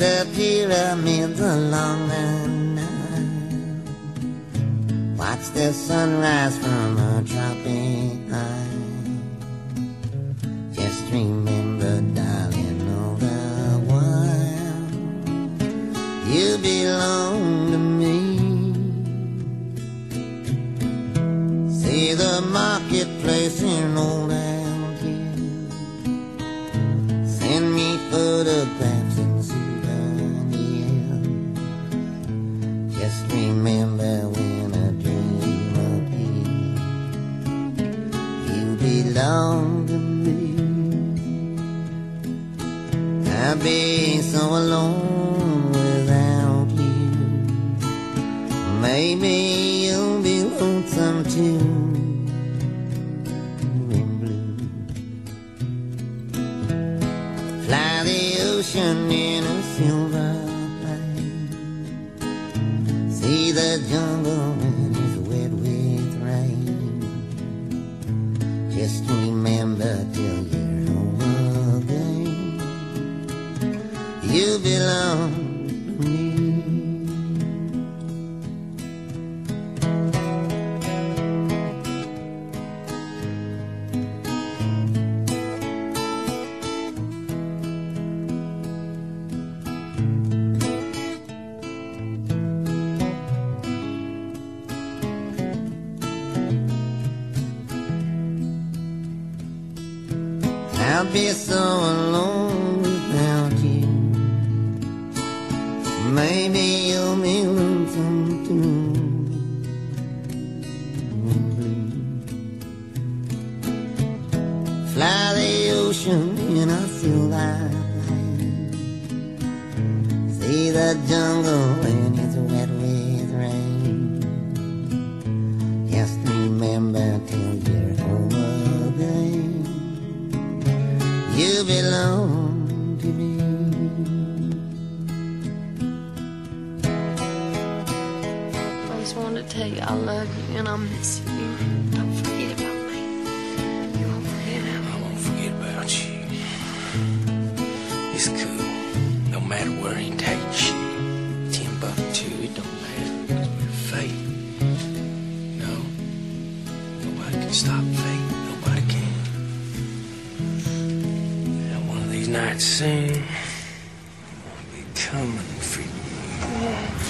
here amid the long night. Watch the sunrise from a tropic high. Just remember, darling, all the while you belong to me. See the marketplace in old Just remember when I dream of you, you belong to me. I'd be so alone without you. Maybe you'll be lonesome too. Ocean in a silver The jungle when it's wet with rain. Just remember till you're home again. You belong I'll be so alone without you. Maybe you'll be lonesome too. Fly the ocean in a plane. See the jungle when it's wet with rain. Just remember till you're home just wanted to tell you I love you and I miss you. Don't forget about me. You won't forget about I won't forget about you. It's cool. No matter where he takes you. Timbuktu, it don't matter. 'cause we're fate. No. Nobody can stop fate. Nobody can. And one of these nights soon, gonna be coming for you.